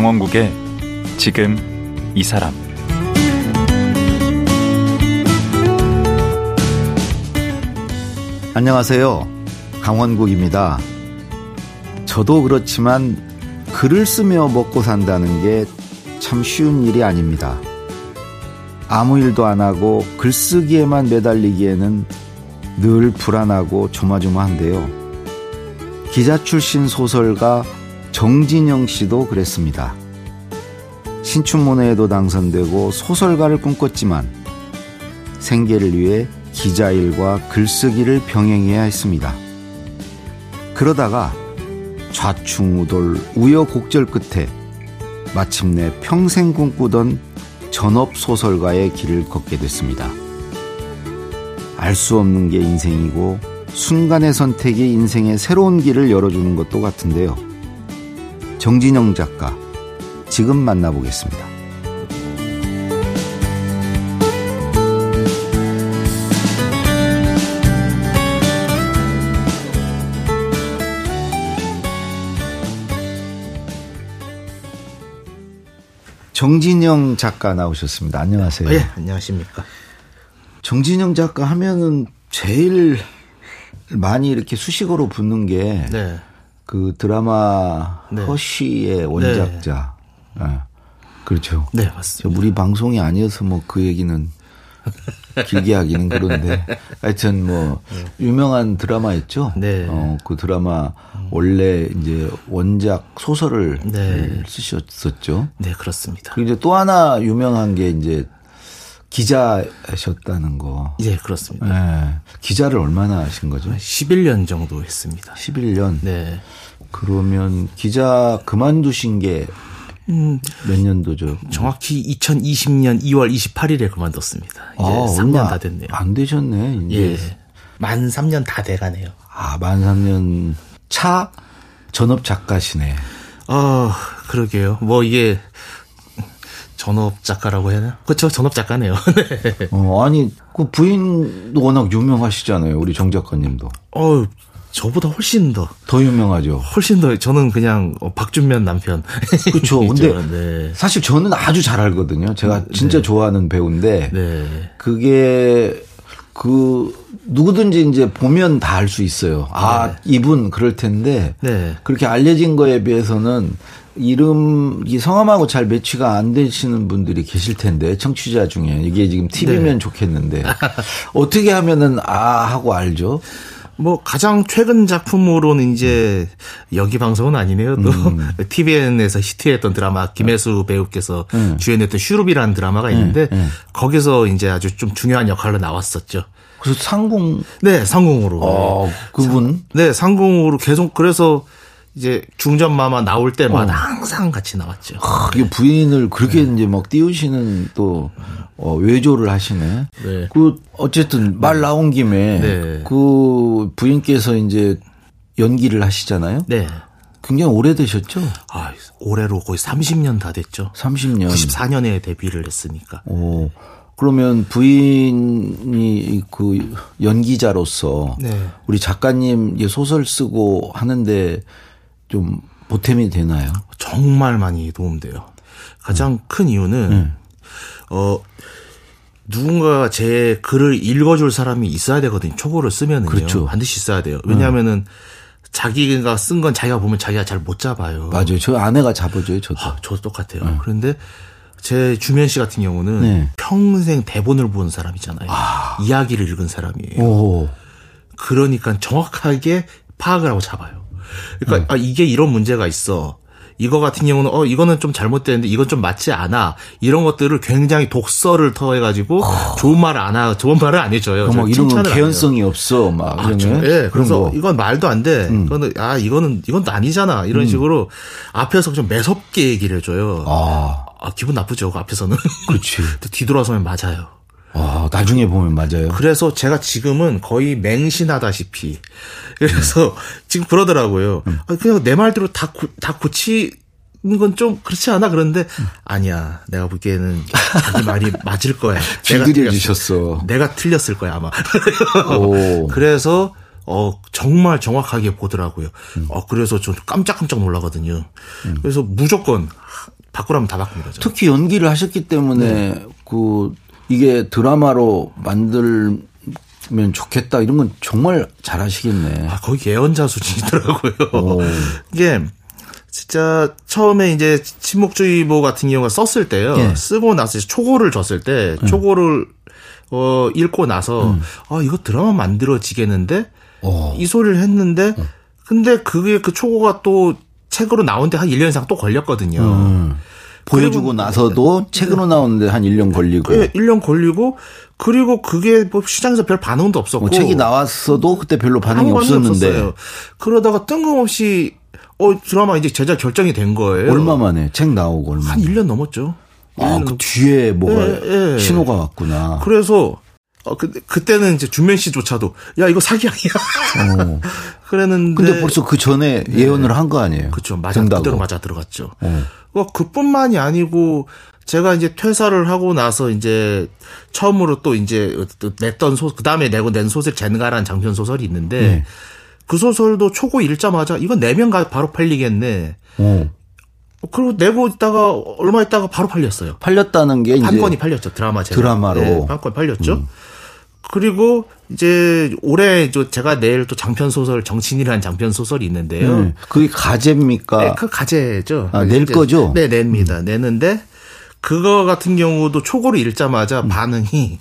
강원국의 지금 이 사람 안녕하세요. 강원국입니다. 저도 그렇지만 글을 쓰며 먹고 산다는 게 참 쉬운 일이 아닙니다. 아무 일도 안 하고 글쓰기에만 매달리기에는 늘 불안하고 조마조마한데요. 기자 출신 소설가 정진영 씨도 그랬습니다. 신춘문예에도 당선되고 소설가를 꿈꿨지만 생계를 위해 기자 일과 글쓰기를 병행해야 했습니다. 그러다가 좌충우돌 우여곡절 끝에 마침내 평생 꿈꾸던 전업 소설가의 길을 걷게 됐습니다. 알 수 없는 게 인생이고 순간의 선택이 인생의 새로운 길을 열어주는 것도 같은데요. 정진영 작가, 지금 만나보겠습니다. 정진영 작가 나오셨습니다. 안녕하세요. 예, 안녕하십니까. 정진영 작가 하면은 제일 많이 이렇게 수식어로 붙는 게 네. 그 드라마 네. 허쉬의 원작자. 예. 그렇죠. 네, 저 맞습니다. 우리 방송이 아니어서 뭐 그 얘기는 길게 하기는 그런데 하여튼 뭐 유명한 드라마였죠. 네. 어, 그 드라마 원래 이제 원작 소설을 네. 쓰셨었죠. 네, 그렇습니다. 그리고 이제 또 하나 유명한 게 이제 기자셨다는 거. 예, 그렇습니다. 예. 기자를 얼마나 하신 거죠? 11년 정도 했습니다. 11년. 네. 그러면 기자 그만두신 게몇 음, 년도죠? 정확히 2020년 2월 28일에 그만뒀습니다. 이제 아, 3년 얼마 다 됐네요. 안 되셨네. 이제 예. 만 3년 다 돼가네요. 아, 만 3년 차 전업 작가시네. 아, 그러게요. 뭐 이게 전업 작가라고 해야 되나? 그렇죠. 전업 작가네요. 네. 어, 아니, 그 부인도 워낙 유명하시잖아요. 우리 정 작가님도. 어, 저보다 훨씬 더 더 유명하죠. 훨씬 더 저는 그냥 어, 박준면 남편. 그렇죠. 근데 네. 사실 저는 아주 잘 알거든요. 제가 진짜 좋아하는 배우인데 네. 그게 그 누구든지 이제 보면 다 알 수 있어요. 아, 이분 그럴 텐데 네. 그렇게 알려진 거에 비해서는 이름 이 성함하고 잘 매치가 안 되시는 분들이 계실 텐데 청취자 중에 이게 지금 TV면 네. 좋겠는데 어떻게 하면은 아 하고 알죠? 뭐 가장 최근 작품으로는 이제 여기 방송은 아니네요. 또 TVN에서 히트했던 드라마 김혜수 배우께서 주연했던 슈룹이라는 드라마가 있는데 거기서 이제 아주 좀 중요한 역할로 나왔었죠. 그래서 상공 네, 상공으로. 어 그분 네, 상공으로 계속 그래서 이제 중전마마 나올 때마다 항상 같이 나왔죠. 아, 이게 부인을 그렇게 이제 막 띄우시는 또 어, 외조를 하시네. 네. 그 어쨌든 말 나온 김에 네. 그 부인께서 이제 연기를 하시잖아요. 네. 굉장히 오래되셨죠? 아, 올해로 거의 30년 다 됐죠. 30년. 94년에 데뷔를 했으니까. 오. 그러면 부인이 그 연기자로서 네. 우리 작가님 이제 소설 쓰고 하는데 좀 보탬이 되나요? 정말 많이 도움돼요. 가장 큰 이유는 어 누군가 제 글을 읽어줄 사람이 있어야 되거든요. 초고를 쓰면은요. 그렇죠. 반드시 있어야 돼요. 왜냐하면은 자기가 쓴 건 자기가 보면 자기가 잘 못 잡아요. 맞아요. 저 아내가 잡아줘요, 저도. 아, 저도 똑같아요. 그런데 제 주면 씨 같은 경우는 네. 평생 대본을 본 사람이잖아요. 이야기를 읽은 사람이에요. 오. 그러니까 정확하게 파악을 하고 잡아요. 그러니까 아, 이게 이런 문제가 있어. 이거 같은 경우는 어 이거는 좀 잘못되는데 이건 좀 맞지 않아. 이런 것들을 굉장히 독서를 터해 가지고 좋은 말을 안 하, 좋은 말을 안 해줘요. 그막 이런 건. 개연성이 없어, 막 아, 이런. 예, 그런 그래서 거. 음. 이건 말도 안 돼. 이거는 아 이거는 이건 또 아니잖아. 이런 식으로 앞에서 좀 매섭게 얘기를 해줘요. 아, 아, 기분 나쁘죠. 그 앞에서는. 그렇지. 또 뒤돌아서면 맞아요. 아, 나중에 보면 맞아요. 그래서 제가 지금은 거의 맹신하다시피 그래서 지금 그러더라고요. 음. 아, 그냥 내 말대로 다, 고, 다 고치는 건좀 그렇지 않아? 그런데 음. 아니야. 내가 보기에는 자기 말이 맞을 거야. 내가 길들여 틀렸어. 주셨어. 내가 틀렸을 거야 아마. 오. 그래서 어 정말 정확하게 보더라고요. 어 그래서 좀 깜짝깜짝 놀라거든요. 그래서 무조건 바꾸라면 다 바꿉니다. 저는. 특히 연기를 하셨기 때문에 그 이게 드라마로 만들 면 좋겠다 이런 건 정말 잘하시겠네. 아 거의 예언자 수준이더라고요. 오. 이게 진짜 처음에 이제 침묵주의보 같은 경우가 썼을 때요. 예. 쓰고 나서 초고를 줬을 때 초고를 어 읽고 나서 아 이거 드라마 만들어지겠는데 어. 이 소리를 했는데 근데 그게 그 초고가 또 책으로 나오는데 한 1년 이상 또 걸렸거든요. 음. 보여주고 나서도 책으로 나오는데 한 1년 걸리고 예, 1년 걸리고 그리고 그게 뭐 시장에서 별 반응도 없었고 뭐 책이 나왔어도 그때 별로 반응이 없었는데 없었어요. 그러다가 뜬금없이 어 드라마 이제 제작 결정이 된 거예요. 얼마 만에 책 나오고 얼마 한 1년 넘었죠. 아, 1년 그 뒤에 뭐가 예, 예. 신호가 왔구나. 그래서 어, 그, 그때는 이제 준면 씨조차도 야 이거 사기 아니야. 어. 그랬는데 근데 벌써 그 전에 예언을 한거 아니에요? 그렇죠. 맞아 된다고. 그대로 맞아 들어갔죠. 어. 어, 그뿐만이 아니고 제가 이제 퇴사를 하고 나서 이제 처음으로 또 이제 또 냈던 소 그 다음에 내고 낸 소설 젠가라는 장편 소설이 있는데 네. 그 소설도 초고 읽자마자 이건 내면 가 바로 팔리겠네. 어. 그리고 내고 있다가 얼마 있다가 바로 팔렸어요. 팔렸다는 게 한 건이 팔렸죠 드라마 제가. 드라마로. 음. 네, 한건 팔렸죠. 그리고 이제 올해 저 제가 내일 또 장편 소설 정치인이라는 장편 소설이 있는데요. 네. 그게 가제입니까? 네, 그 가제죠. 아, 낼 거죠? 네, 냅니다. 내는데 그거 같은 경우도 초고를 읽자마자 반응이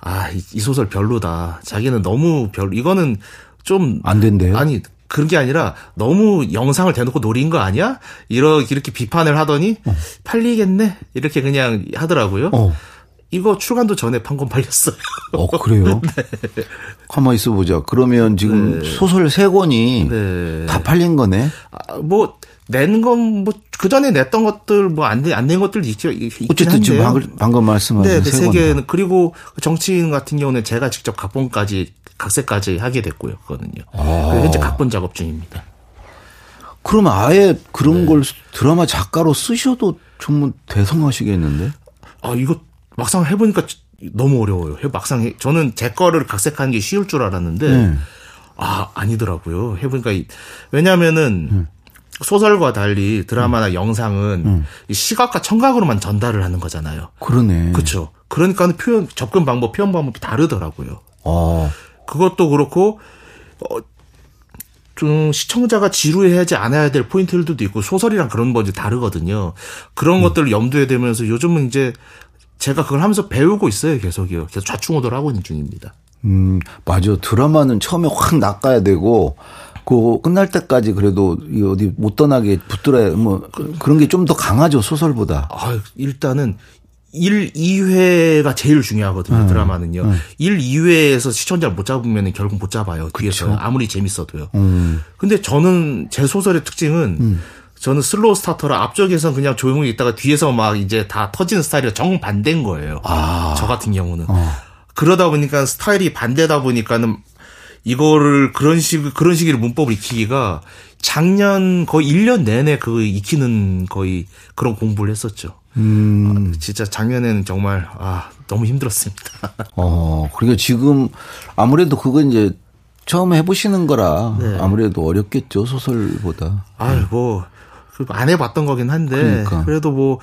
아, 이, 이 소설 별로다. 자기는 너무 별로. 이거는 좀 안 된대요. 아니 그런 게 아니라 너무 영상을 대놓고 노린 거 아니야? 이렇게 이렇게 비판을 하더니 팔리겠네 이렇게 그냥 하더라고요. 어. 이거 출간도 전에 판권 팔렸어요. 어, 그래요? 네. 가만히 있어 보자. 그러면 지금 소설 세 권이 네. 다 팔린 거네? 아, 뭐, 낸 건, 뭐, 그 전에 냈던 것들, 뭐, 안, 안 낸 것들도 있, 있긴 어쨌든 지금 한데요. 방금, 방금 말씀하신 네, 네, 세. 개는. 그리고 정치인 같은 경우는 제가 직접 각본까지, 각색까지 하게 됐고요, 그거는요. 아. 현재 각본 작업 중입니다. 그러면 아예 그런 네. 걸 드라마 작가로 쓰셔도 정말 대성하시겠는데? 아, 이거 막상 해보니까 너무 어려워요. 해- 막상 해, 저는 제 거를 각색하는 게 쉬울 줄 알았는데, 네. 아, 아니더라고요. 해보니까, 이- 왜냐면은, 음. 소설과 달리 드라마나 영상은 이 시각과 청각으로만 전달을 하는 거잖아요. 그러네. 그렇죠. 그러니까 표현 접근 방법, 표현 방법이 다르더라고요. 어, 그것도 그렇고 어, 좀 시청자가 지루해하지 않아야 될 포인트들도 있고 소설이랑 그런 거 이제 다르거든요. 그런 것들을 염두에 두면서 요즘은 이제 제가 그걸 하면서 배우고 있어요. 계속이요. 계속 좌충우돌 하고 있는 중입니다. 음, 맞아. 드라마는 처음에 확 낚아야 되고, 그 끝날 때까지 그래도 이 어디 못 떠나게 붙들어야 뭐 그런 게 좀 더 강하죠 소설보다. 아, 일단은 1, 2회가 제일 중요하거든요. 드라마는요. 1, 2회에서 시청자를 못 잡으면 결국 못 잡아요. 뒤에서 아무리 재밌어도요. 음. 근데 저는 제 소설의 특징은 저는 slow starter라 앞쪽에서 그냥 조용히 있다가 뒤에서 막 이제 다 터지는 스타일이 정반대인 거예요. 아. 저 같은 경우는. 그러다 보니까 스타일이 반대다 보니까는 이거를 그런 식, 그런 식의 문법을 익히기가 작년 거의 1년 내내 그 익히는 거의 그런 공부를 했었죠. 음. 아, 진짜 작년에는 정말, 아, 너무 힘들었습니다. 어, 그러니까 지금 아무래도 그거 이제 처음 해보시는 거라 네. 아무래도 어렵겠죠 소설보다. 아유, 뭐, 그 안 해봤던 거긴 한데, 그러니까. 그래도 뭐,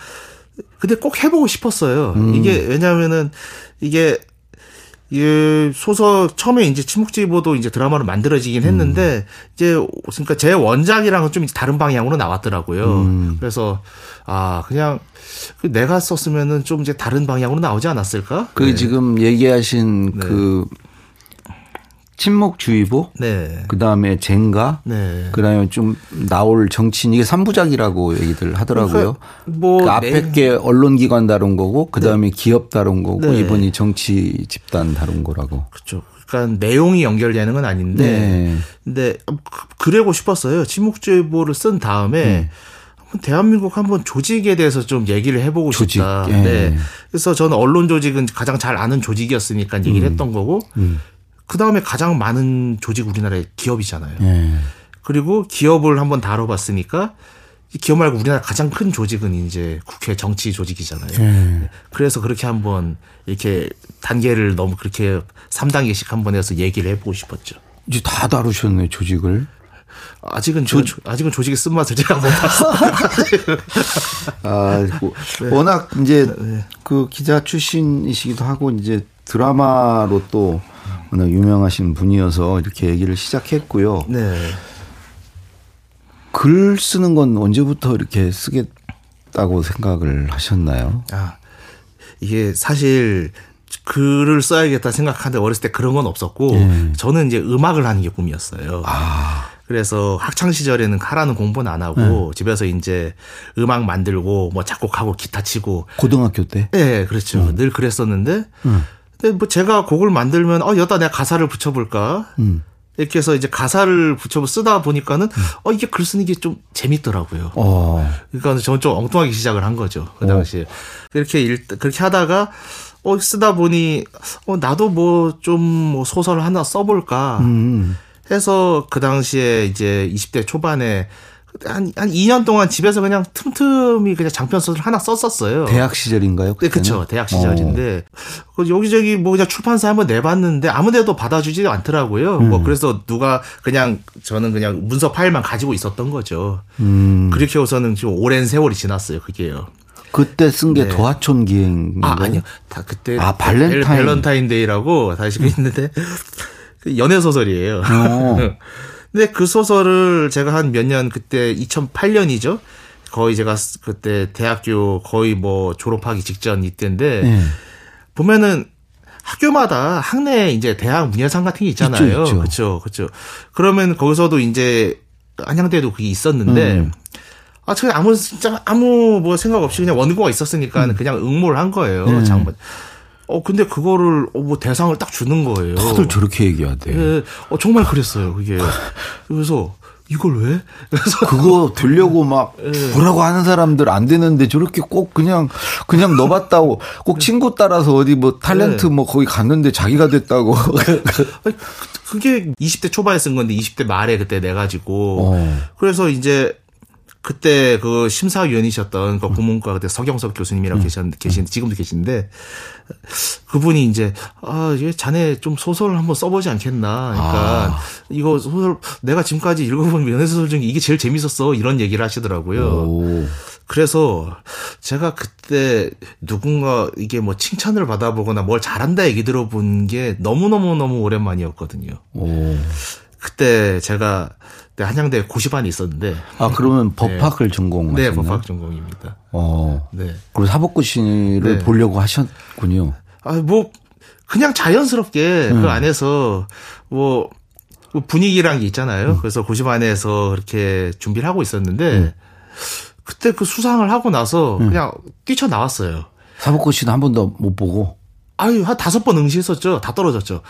근데 꼭 해보고 싶었어요. 음. 이게, 왜냐면은, 이게, 이 소설 처음에 이제 침묵지보도 이제 드라마로 만들어지긴 했는데 이제 그러니까 제 원작이랑은 좀 다른 방향으로 나왔더라고요. 음. 그래서 아 그냥 그 내가 썼으면은 좀 이제 다른 방향으로 나오지 않았을까? 그 지금 얘기하신 그 침묵주의보, 네, 그 다음에 젠가, 네. 그 다음에 좀 나올 정치인 이게 삼부작이라고 얘기들 하더라고요. 뭐 그 앞에 네. 게 언론기관 다룬 거고, 그 다음에 기업 다룬 거고, 네. 이번이 정치 집단 다룬 거라고. 그렇죠. 그러니까 내용이 연결되는 건 아닌데, 네. 근데 그러고 싶었어요. 침묵주의보를 쓴 다음에 대한민국 한번 조직에 대해서 좀 얘기를 해보고 조직, 싶다. 예. 네. 그래서 저는 언론 조직은 가장 잘 아는 조직이었으니까 얘기를 음. 했던 거고, 그 다음에 가장 많은 조직 우리나라의 기업이잖아요. 예. 그리고 기업을 한번 다뤄봤으니까 이 기업 말고 우리나라 가장 큰 조직은 이제 국회 정치 조직이잖아요. 예. 그래서 그렇게 한번 이렇게 단계를 너무 그렇게 3단계씩 한번 해서 얘기를 해보고 싶었죠. 이제 다 다루셨네 조직을. 아직은 조, 아직은 조직의 쓴맛을 제가 못 봤어. 아, 뭐 워낙 이제 그 기자 출신이시기도 하고 이제 드라마로 또 유명하신 분이어서 이렇게 얘기를 시작했고요. 네. 글 쓰는 건 언제부터 이렇게 쓰겠다고 생각을 하셨나요? 아, 이게 사실 글을 써야겠다 생각하는데 어렸을 때 그런 건 없었고 예. 저는 이제 음악을 하는 게 꿈이었어요. 아, 그래서 학창 시절에는 하라는 공부는 안 하고 집에서 이제 음악 만들고 뭐 작곡하고 기타 치고 고등학교 때? 예, 그렇죠. 늘 그랬었는데 근데 뭐 제가 곡을 만들면 어 여기다 내가 가사를 붙여볼까 음. 이렇게 해서 이제 가사를 붙여 쓰다 보니까는 어 이게 글 쓰는 게 좀 재밌더라고요. 어. 그러니까 저는 좀 엉뚱하게 시작을 한 거죠. 그 당시에. 그렇게 일, 그렇게 하다가 어, 쓰다 보니 어, 나도 뭐 좀뭐 소설 하나 써볼까 음. 해서 그 당시에 이제 20대 초반에 한, 한 2년 동안 집에서 그냥 틈틈이 그냥 장편 소설 하나 썼었어요. 대학 시절인가요? 네, 그때는? 그쵸. 대학 시절인데, 그 여기저기 뭐 그냥 출판사 한번 내봤는데 아무 데도 받아주지 않더라고요. 뭐 그래서 누가 그냥 저는 그냥 문서 파일만 가지고 있었던 거죠. 음. 그렇게 해서는 지금 오랜 세월이 지났어요. 그게요. 그때 쓴게 네. 도하촌 기행. 아, 아니요. 다 그때. 아, 발렌타인. 밸- 밸런타인데이라고 다시 있는데, 그 연애 소설이에요. 어. 근데 그 소설을 제가 한 몇 년 그때 2008년이죠. 거의 제가 그때 대학교 거의 뭐 졸업하기 직전 이때인데, 네. 보면은 학교마다 학내 이제 대학 문예상 같은 게 있잖아요. 그렇죠. 그렇죠. 그러면 거기서도 이제 한양대도 그게 있었는데 음. 아, 저는 아무 진짜 아무 뭐 생각 없이 그냥 원고가 있었으니까 음. 그냥 응모를 한 거예요. 네. 장문. 어 근데 그거를 어, 뭐 대상을 딱 주는 거예요. 다들 저렇게 얘기하대. 예, 어 정말 그랬어요. 그게. 그래서 이걸 왜? 그래서 그거 되려고 막 보라고 하는 사람들 안 되는데 저렇게 꼭 그냥 그냥 넣어봤다고 꼭 친구 따라서 어디 뭐 탤런트 네. 뭐 거기 갔는데 자기가 됐다고. 그- 그게 20대 초반에 쓴 건데 20대 말에 그때 내 가지고 어. 그래서 이제 그때 그 심사위원이셨던 그 국문과 그때 서경섭 교수님이라고 계셨, 계신, 지금도 계신데, 그분이 이제, 아, 이게 자네 좀 소설을 한번 써보지 않겠나. 그러니까, 이거 소설, 내가 지금까지 읽어본 연애소설 중에 이게 제일 재밌었어. 이런 얘기를 하시더라고요. 오. 그래서 제가 그때 누군가 이게 뭐 칭찬을 받아보거나 뭘 잘한다 얘기 들어본 게 너무너무너무 오랜만이었거든요. 오. 그때 제가 한양대 고시반이 있었는데, 아 그러면 법학을 전공하셨나요? 네, 법학 전공입니다. 어. 네. 그리고 사법고시를 네. 보려고 하셨군요. 아, 뭐, 그냥 자연스럽게 음. 그 안에서 뭐, 뭐 분위기란 게 있잖아요. 음. 그래서 고시반에서 그렇게 준비를 하고 있었는데, 그때 그 수상을 하고 나서 음. 그냥 뛰쳐 나왔어요. 사법고시는 한 번도 못 보고. 아유, 한 다섯 번 응시했었죠. 다 떨어졌죠.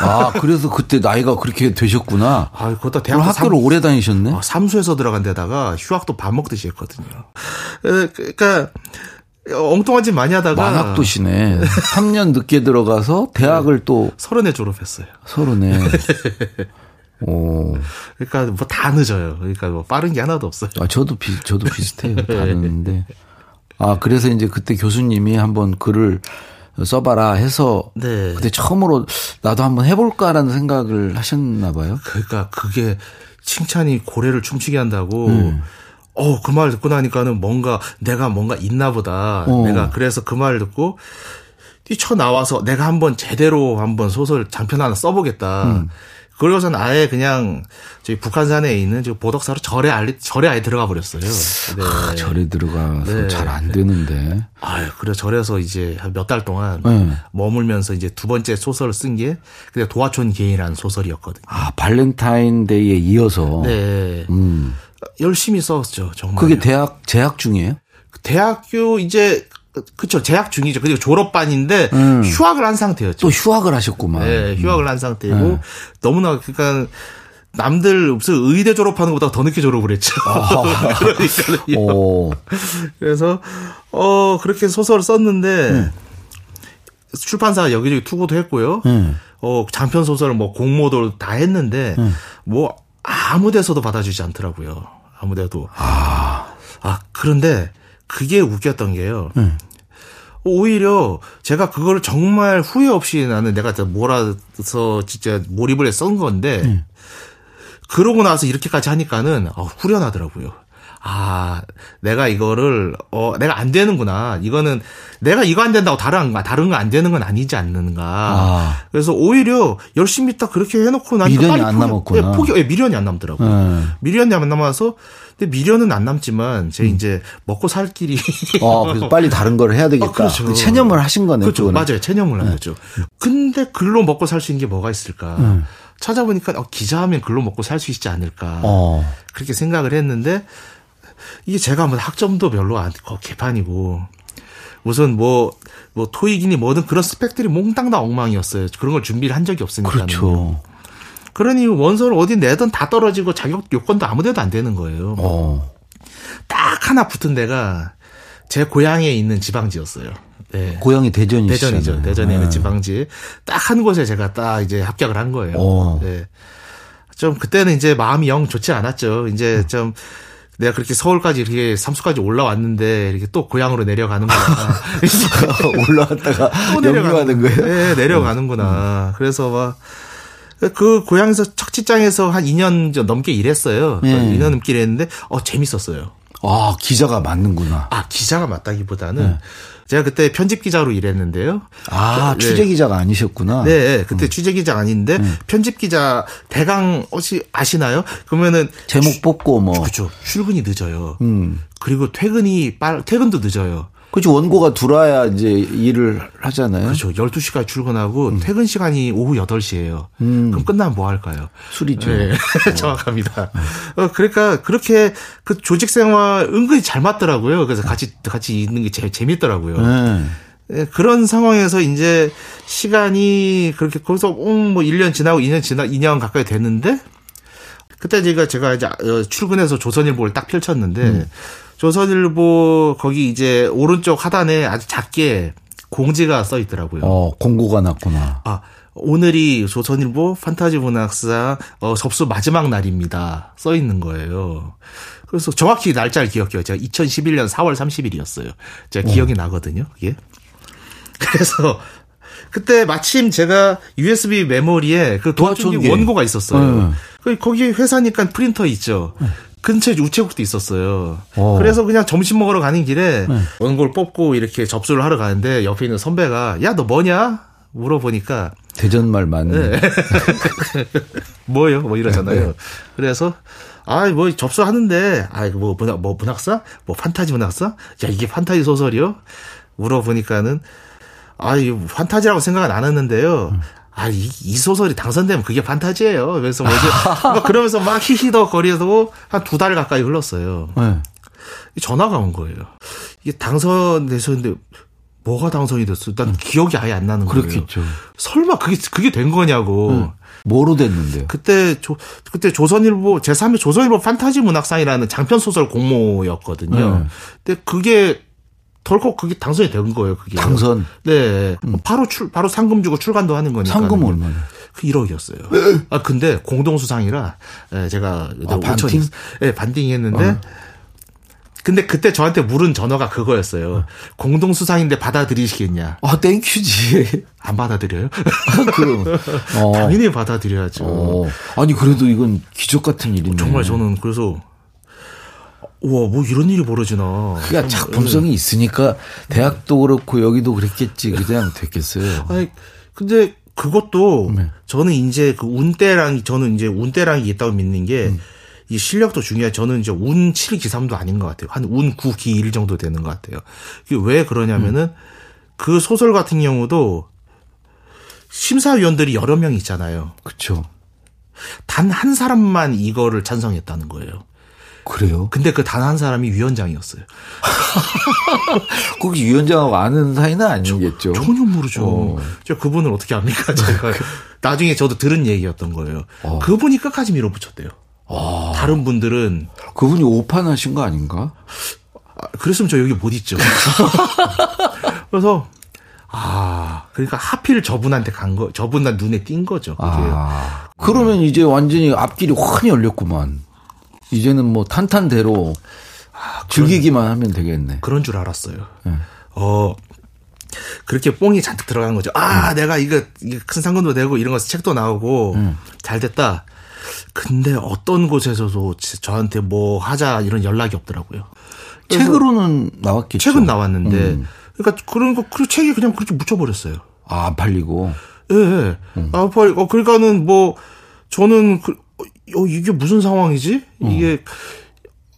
아 그래서 그때 나이가 그렇게 되셨구나. 아, 그것도 대학교 학교를 오래 다니셨네. 어, 삼수에서 들어간 데다가 휴학도 밥 먹듯이 했거든요. 에, 그러니까 엉뚱한 짓 많이 하다가 만학도시네. 3년 늦게 들어가서 대학을 또 서른에 졸업했어요. 서른에. 오. 그러니까 뭐 다 늦어요. 그러니까 뭐 빠른 게 하나도 없어요. 아, 저도 비, 저도 비슷해요. 다른데. 아, 그래서 이제 그때 교수님이 한번 글을 써봐라 해서 네. 그때 처음으로 나도 한번 해볼까라는 생각을 하셨나 봐요. 그러니까 그게 칭찬이 고래를 춤추게 한다고. 음. 어, 그 말 듣고 나니까는 뭔가 내가 뭔가 있나 보다. 어. 내가 그래서 그 말 듣고 뛰쳐 나와서 내가 한번 제대로 한번 소설 장편 하나 써보겠다. 음. 그러고선 아예 그냥 저희 북한산에 있는 저 보덕사로 절에 아예 절에 아예 들어가 버렸어요. 네. 아, 절에 들어가서 네. 잘안 되는데. 아유, 그래 절에서 이제 한몇달 동안 네. 머물면서 이제 두 번째 소설을 쓴 게 그게 도화촌 개인이라는 소설이었거든요. 아, 발렌타인데이에 이어서. 네. 음. 열심히 썼죠, 정말. 그게 대학, 재학 중이에요? 대학교 이제 그쵸 재학 중이죠. 그리고 졸업반인데 음. 휴학을 한 상태였죠. 또 휴학을 하셨구만. 네, 휴학을 한 상태고 네. 너무나 그러니까 남들 무슨 의대 졸업하는 것보다 더 늦게 졸업을 했죠. 그러니까 오. 그래서 어 그렇게 소설을 썼는데 출판사 여기저기 투고도 했고요. 네. 어 장편 소설을 뭐 공모도 다 했는데 뭐 아무 데서도 받아주지 않더라고요. 아무 데도. 아, 그런데 그게 웃겼던 게요. 오히려 제가 그걸 정말 후회 없이 나는 내가 몰아서 진짜 몰입을 해서 쓴 건데 네. 그러고 나서 이렇게까지 하니까는 어, 후련하더라고요. 아, 내가 이거를 어 내가 안 되는구나. 이거는 내가 이거 안 된다고 다른 거 다른 거 안 되는 건 아니지 않는가. 아. 그래서 오히려 열심히 딱 그렇게 해놓고 나니까 미련이 안 포기- 남았구나. 예, 포기, 예, 미련이 안 남더라고요. 네. 미련이 안 남아서 근데 미련은 안 남지만 제 음. 이제 먹고 살 길이 어, 그래서 빨리 다른 걸 해야 되겠다. 아, 그렇죠. 그 체념을 하신 거네. 그렇죠. 그거는. 맞아요. 체념을 한 거죠. 근데 글로 먹고 살 수 있는 게 뭐가 있을까? 찾아보니까 어, 기자하면 글로 먹고 살 수 있지 않을까? 어. 그렇게 생각을 했는데 이게 제가 뭐 학점도 별로 안 거- 개판이고 우선 뭐뭐 토익이니 뭐든 그런 스펙들이 몽땅 다 엉망이었어요. 그런 걸 준비를 한 적이 없으니까. 그렇죠. 그러니 원서를 어디 내든 다 떨어지고 자격 요건도 아무데도 안 되는 거예요. 어. 딱 하나 붙은 데가 제 고향에 있는 지방지였어요. 네. 고향이 대전이시잖아요. 대전이죠. 대전에 있는 네. 지방지. 딱 한 곳에 제가 딱 이제 합격을 한 거예요. 오. 네. 좀 그때는 이제 마음이 영 좋지 않았죠. 음. 이제 좀 내가 그렇게 서울까지 이렇게 삼수까지 올라왔는데 이렇게 또 고향으로 내려가는구나. 올라왔다가 또 연구하는 거예요? 음. 네, 내려가는구나. 그래서 막 그 고향에서 첫 직장에서 한 2년 좀 넘게 일했어요. 네. 2년 넘게 일했는데 어 재밌었어요. 아, 기자가 맞는구나. 아 기자가 맞다기보다는 제가 그때 편집 기자로 일했는데요. 아, 네. 취재 기자가 아니셨구나. 네, 그때 취재 기자 아닌데 편집 기자 대강 혹시 아시나요? 그러면은 제목 뽑고 뭐. 그렇죠. 출근이 늦어요. 음. 그리고 퇴근이 빨 퇴근도 늦어요. 그렇죠. 원고가 들어와야 이제 일을 하잖아요. 그렇죠. 12시까지 출근하고 음. 퇴근 시간이 오후 8시예요. 그럼 끝나면 뭐 할까요? 술이죠. 네, 정확합니다. 어, 그러니까 그렇게 그 조직 생활 은근히 잘 맞더라고요. 그래서 같이 같이 있는 게 재, 재밌더라고요. 네. 예, 그런 상황에서 이제 시간이 그렇게 거기서 음, 뭐 1년 지나고 2년 지나 2년 가까이 됐는데 그때 제가 제가 이제 어, 출근해서 조선일보를 딱 펼쳤는데 조선일보 거기 이제 오른쪽 하단에 아주 작게 공지가 써 있더라고요. 어, 공고가 났구나. 아, 오늘이 조선일보 판타지 문학사 어, 접수 마지막 날입니다. 써 있는 거예요. 그래서 정확히 날짜를 기억해요. 제가 2011년 4월 30일이었어요. 제가 기억이 나거든요. 그게. 그래서 그때 마침 제가 USB 메모리에 그 도화촌기. 원고가 있었어요. 네. 그 거기 회사니까 프린터 있죠. 근처에 우체국도 있었어요. 어. 그래서 그냥 점심 먹으러 가는 길에 원고를 뽑고 이렇게 접수를 하러 가는데 옆에 있는 선배가 야 너 뭐냐 물어보니까 대전말 맞네. 네. 뭐요? 뭐 이러잖아요. 그래서 아, 뭐 접수하는데 아, 이거 뭐 문학 뭐 문학사? 뭐 판타지 문학사? 야, 이게 판타지 소설이요? 물어보니까는 아, 이 판타지라고 생각은 안 했는데요. 아, 이, 이 소설이 당선되면 그게 판타지예요. 그래서 뭐지? 막 그러면서 막 히히덕 거리에서 한두 달 가까이 흘렀어요. 네. 전화가 온 거예요. 이게 당선돼서는데 뭐가 당선이 됐어? 난 기억이 아예 안 나는 거예요. 그렇겠죠. 설마 그게 그게 된 거냐고. 뭐로 됐는데요? 그때 조 그때 조선일보 제3회 조선일보 판타지 문학상이라는 장편 소설 공모였거든요. 네. 근데 그게 덜컥 그게 당선이 된 거예요. 그게 당선. 네, 바로 출 바로 상금 주고 출간도 하는 거니까. 상금 얼마나? 그 1억이었어요. 아 근데 공동 수상이라 예, 제가 아, 반팅? 예, 반띵했는데 근데 그때 저한테 물은 전화가 그거였어요. 공동 수상인데 받아들이시겠냐? 아, 땡큐지. 안 받아들여요? 그럼. 어. 당연히 받아들여야죠. 어. 아니, 그래도 이건 기적 같은 일이네. 정말 저는 그래서 우와 뭐 이런 일이 벌어지나. 그러니까 작품성이 있으니까 대학도 그렇고 여기도 그랬겠지. 그냥 됐겠어요. 아니 근데 그것도 네. 저는 이제 그 운때랑 저는 이제 운때랑이 있다고 믿는 게. 음. 이 실력도 중요해. 저는 이제 운 7, 기 3도 아닌 것 같아요. 한 운 9, 기 1 정도 되는 것 같아요. 이게 왜 그러냐면은 음. 그 소설 같은 경우도 심사위원들이 여러 명 있잖아요. 그쵸. 단한 사람만 이거를 찬성했다는 거예요. 그래요? 근데 그 단 한 사람이 위원장이었어요. 꼭 위원장하고 아는 사이는 아니겠죠. 전혀 모르죠. 어. 저 그분을 어떻게 압니까, 제가. 나중에 저도 들은 얘기였던 거예요. 어. 그분이 끝까지 밀어붙였대요. 다른 분들은, 그분이 오판하신 거 아닌가? 아, 그랬으면 저 여기 못 있죠. 그래서, 아, 그러니까 하필 저분한테 간 거, 저분한 눈에 띈 거죠. 그게. 아. 그러면 이제 완전히 앞길이 환히 열렸구만. 이제는 뭐 탄탄대로 즐기기만 하면 되겠네. 그런 줄 알았어요. 네. 어, 그렇게 뽕이 잔뜩 들어간 거죠. 아, 내가 이거, 이거 큰 상금도 내고 이런 거 책도 나오고 잘 됐다. 근데 어떤 곳에서도 지- 저한테 뭐 하자 이런 연락이 없더라고요. 책으로는 나왔겠죠. 책은 나왔는데 음. 그러니까 그런 거 그 책이 그냥 그렇게 묻혀버렸어요. 아, 안 팔리고. 예. 예. 아, 빨리, 어, 그러니까는 뭐, 저는, 그, 어, 이게 무슨 상황이지? 이게,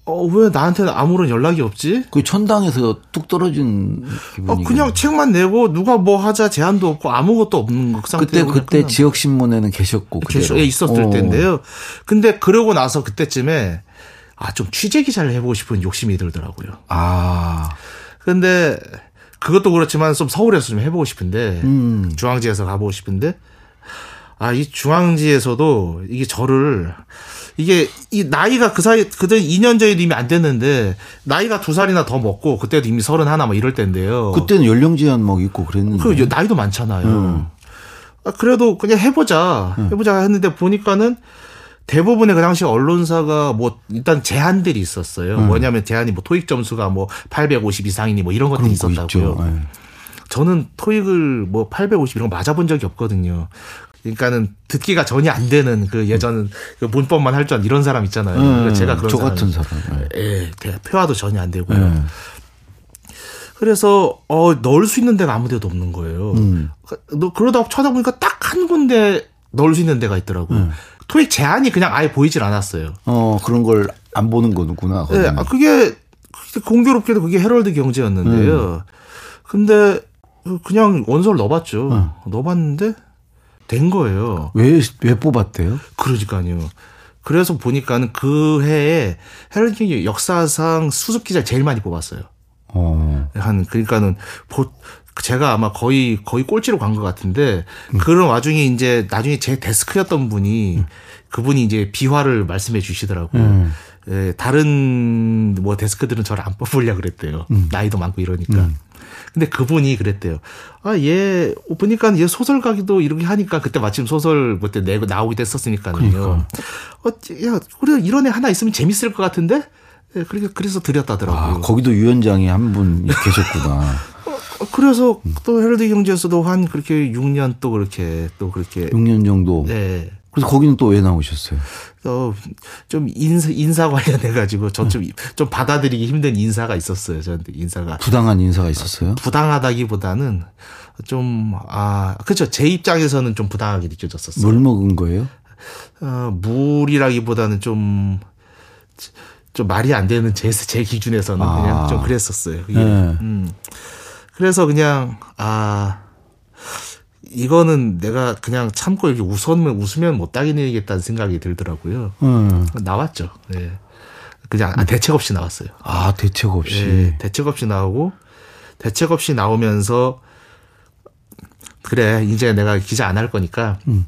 어, 왜 나한테는 아무런 연락이 없지? 그 천당에서 뚝 떨어진 어, 기분이. 그냥 책만 내고 누가 뭐 하자 제한도 없고 아무것도 없는 그 상태로 그때 그때 지역 신문에는 계셨고 계속. 예, 있었을 어. 때인데요. 근데 그러고 나서 그때쯤에 아, 좀 취재 기자를 해보고 싶은 욕심이 들더라고요. 아, 근데 그것도 그렇지만 좀 서울에서 좀 해보고 싶은데 음. 중앙지에서 가보고 싶은데 아 이 중앙지에서도 이게 저를 이게 이 나이가 그 사이 그때 2년 전에도 이미 안 됐는데 나이가 두 살이나 더 먹고 그때도 이미 서른 하나 뭐 이럴 때인데요. 그때는 연령 제한 막 있고 그랬는데. 그 나이도 많잖아요. 음. 아, 그래도 그냥 해보자 해보자 했는데 보니까는 대부분의 그 당시 언론사가 뭐 일단 제한들이 있었어요. 음. 뭐냐면 제한이 뭐 토익 점수가 뭐 850 이상이니 뭐 이런 것들이 있었다고요. 예. 저는 토익을 뭐 850 이런 거 맞아본 적이 없거든요. 그러니까는 듣기가 전혀 안 되는 그 예전 그 문법만 할 줄 아는 이런 사람 있잖아요. 그러니까 음, 제가 그런 저 같은 사람. 예. 예, 대- 표화도 전혀 안 되고요. 예. 그래서 어 넣을 수 있는 데가 아무 데도 없는 거예요. 음. 너 그러다 찾아보니까 딱 한 군데 넣을 수 있는 데가 있더라고요. 음. 토익 제한이 그냥 아예 보이질 않았어요. 어 그런 걸 안 보는 거구나. 예. 아, 그게 공교롭게도 그게 헤럴드 경제였는데요. 음. 근데 그냥 원서를 넣어봤죠. 음. 넣어봤는데 된 거예요. 왜, 왜 뽑았대요? 그러니까요. 그래서 보니까는 그 해에 헤럴드 역사상 수습 기자 제일 많이 뽑았어요. 어. 한 그러니까는 보 제가 아마 거의 거의 꼴찌로 간 것 같은데 음. 그런 와중에 이제 나중에 제 데스크였던 분이 그분이 이제 비화를 말씀해 주시더라고요. 음. 예, 다른 뭐 데스크들은 저를 안 뽑으려 그랬대요. 음. 나이도 많고 이러니까. 근데 그분이 그랬대요. 아, 얘, 보니까 얘 소설가기도 이렇게 하니까 그때 마침 소설 그때 내고 나오기도 했었으니까요. 그러니까. 어, 야, 우리 이런 애 하나 있으면 재밌을 것 같은데? 예, 그러니까 그래서 드렸다더라고요. 아, 거기도 위원장이 한 분 계셨구나. 어, 그래서 또 헤럴드 경제에서도 한 그렇게 6년 또 그렇게 또 그렇게 6년 정도. 네. 그래서 거기는 또 왜 나오셨어요? 어 좀 인사 인사 관련해 가지고 저좀좀 받아들이기 힘든 인사가 있었어요. 저한테 인사가 부당한 인사가 있었어요? 부당하다기보다는 좀 아 그렇죠. 제 입장에서는 좀 부당하게 느껴졌었어요. 뭘 먹은 거예요? 어, 물이라기보다는 좀 좀 말이 안 되는 제, 제 기준에서는 아. 그냥 좀 그랬었어요. 그게. 네. 음. 그래서 그냥, 아, 이거는 내가 그냥 참고 이렇게 웃으면, 웃으면 못 따기내겠다는 생각이 들더라고요. 음. 나왔죠. 예. 그냥 아, 대책 없이 나왔어요. 아, 대책 없이. 예, 대책 없이 나오고 대책 없이 나오면서 그래 이제 내가 기자 안 할 거니까 음.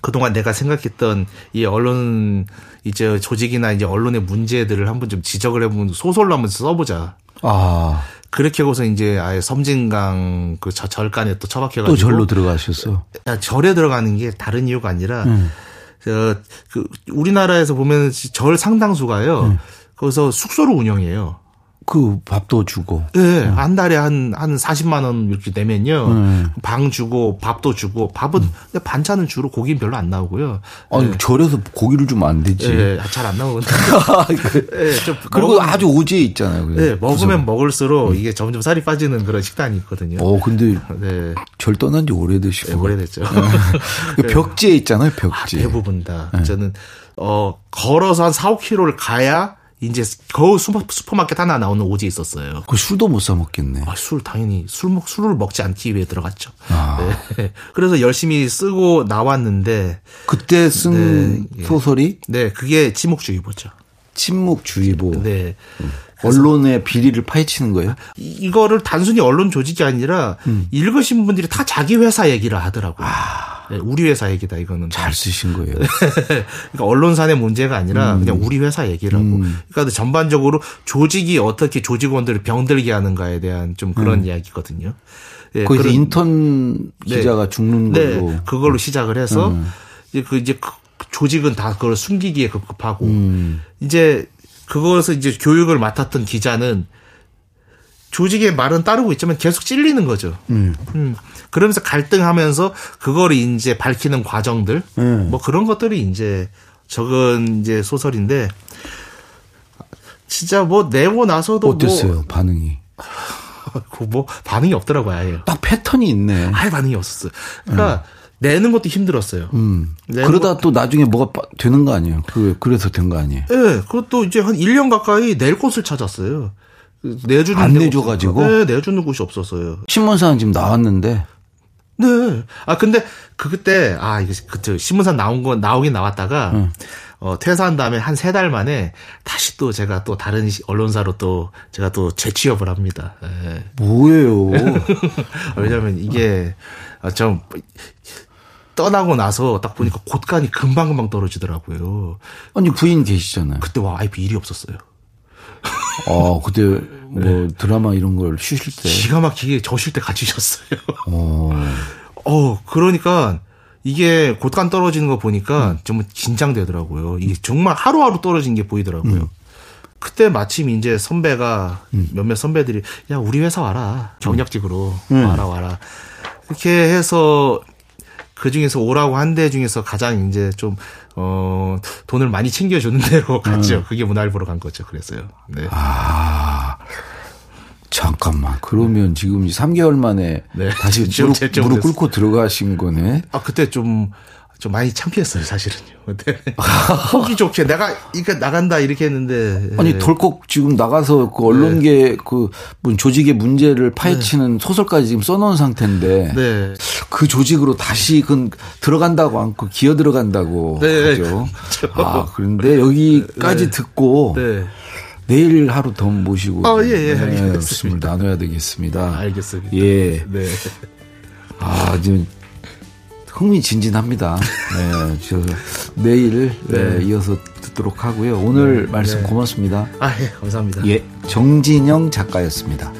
그동안 내가 생각했던 이 언론 이제 조직이나 이제 언론의 문제들을 한번 좀 지적을 해보면 소설로 한번 써보자. 아, 그렇게 하고서 이제 아예 섬진강 그 저- 절간에 또 처박혀가지고 또 절로 들어가셨어. 야, 절에 들어가는 게 다른 이유가 아니라 음. 저, 그 우리나라에서 보면 절 상당수가요. 음. 거기서 숙소를 운영해요. 그 밥도 주고. 예, 한 달에 한, 한 40만 원 이렇게 내면요. 음. 방 주고, 밥도 주고, 밥은, 근데 반찬은 주로 고기는 별로 안 나오고요. 아니, 절에서 고기를 주면 안 되지. 예, 잘 안 나오는데. 예, 좀 그리고 아주 오지에 있잖아요. 예, 먹으면 먹을수록 이게 점점 살이 빠지는 그런 식단이 있거든요. 어, 근데 네, 절 떠난 지 오래되시고. 예, 오래됐죠. 그 벽지에 있잖아요, 아, 벽지. 대부분 다. 네. 저는, 어, 걸어서 한 4, 5km를 가야 이제 거우 슈퍼, 슈퍼마켓 하나 나오는 오지 있었어요. 그 술도 못 사 먹겠네. 아, 술 당연히 술 먹, 술을 먹지 않기 위해 들어갔죠. 아. 네. 그래서 열심히 쓰고 나왔는데 그때 쓴 네, 예. 소설이 네, 그게 침묵주의보죠. 침묵주의보. 네. 언론의 비리를 파헤치는 거예요? 이- 이거를 단순히 언론 조직이 아니라 음. 읽으신 분들이 다 자기 회사 얘기를 하더라고요. 네, 우리 회사 얘기다 이거는. 아. 잘 쓰신 거예요. 그러니까 언론사의 문제가 아니라 그냥 우리 회사 얘기라고. 그러니까 전반적으로 조직이 어떻게 조직원들을 병들게 하는가에 대한 좀 그런 이야기거든요. 예, 거기서 그런- 인턴 네. 기자가 죽는 네, 걸로. 그걸로 시작을 해서 이제 그 이제 그 조직은 다 그걸 숨기기에 급급하고 음. 이제 그것을 이제 교육을 맡았던 기자는 조직의 말은 따르고 있지만 계속 찔리는 거죠. 음. 음. 그러면서 갈등하면서 그거를 이제 밝히는 과정들 음. 뭐 그런 것들이 이제 적은 이제 소설인데 진짜 뭐 내고 나서도 어땠어요 반응이? 뭐, 뭐 반응이 없더라고요 아예. 딱 패턴이 있네. 아예 반응이 없었어요. 그러니까 내는 것도 힘들었어요. 음. 그러다 또 나중에 뭐가 빠- 되는 거 아니에요? 그 그래서 된 거 아니에요? 예, 그것도 이제 한 1년 가까이 낼 곳을 찾았어요. 그 내주는 안 내줘가지고? 네, 내주는 곳이 없었어요. 신문사는 지금 나왔는데 네. 아 근데 그 그때 아 이게 그때 신문사 나온 거 나오긴 나왔다가 어 퇴사한 다음에 한 세 달 만에 다시 또 제가 또 다른 시- 언론사로 또 제가 또 재취업을 합니다. 예. 뭐예요? 왜냐면 이게 아, 좀 떠나고 나서 딱 보니까 곳간이 금방 금방 떨어지더라고요. 아니 부인 계시잖아요. 그때 와 와이프 일이 없었어요. 어 그때 뭐 드라마 이런 걸 쉬실 때. 기가 막히게 저 쉴 때 같이 쉬었어요. 어. 어, 그러니까 이게 곳간 떨어지는 거 보니까 정말 긴장되더라고요. 이게 정말 하루하루 떨어진 게 보이더라고요. 그때 마침 이제 선배가 몇몇 선배들이 야 우리 회사 와라 경력직으로 와라 와라 이렇게 해서 그 중에서 오라고 한 데 중에서 가장 이제 좀 어, 돈을 많이 챙겨주는 데로 갔죠. 그게 문화일보로 간 거죠. 그랬어요. 네. 아 잠깐만 그러면 지금 3개월 만에 네. 다시 무릎. 무릎 꿇고 들어가신 거네. 아 그때 좀, 좀 많이 창피했어요, 사실은요. 네. 속이 좋게 내가 이거 나간다 이렇게 했는데 아니 예. 덜컥 지금 나가서 그 언론계 그뭐 조직의 문제를 파헤치는 소설까지 지금 써놓은 상태인데 네. 그 조직으로 다시 그 들어간다고 않고 기어 들어간다고 네, 하죠. 아 그런데 여기까지 네. 듣고 네. 내일 하루 더 모시고 아, 예, 예, 네, 알겠습니다. 말씀을 나눠야 되겠습니다. 알겠습니다. 예. 네. 아, 지금 흥미진진합니다. 네, 저 내일 네, 이어서 듣도록 하고요. 오늘 말씀 네. 고맙습니다. 아, 예, 감사합니다. 예, 정진영 작가였습니다.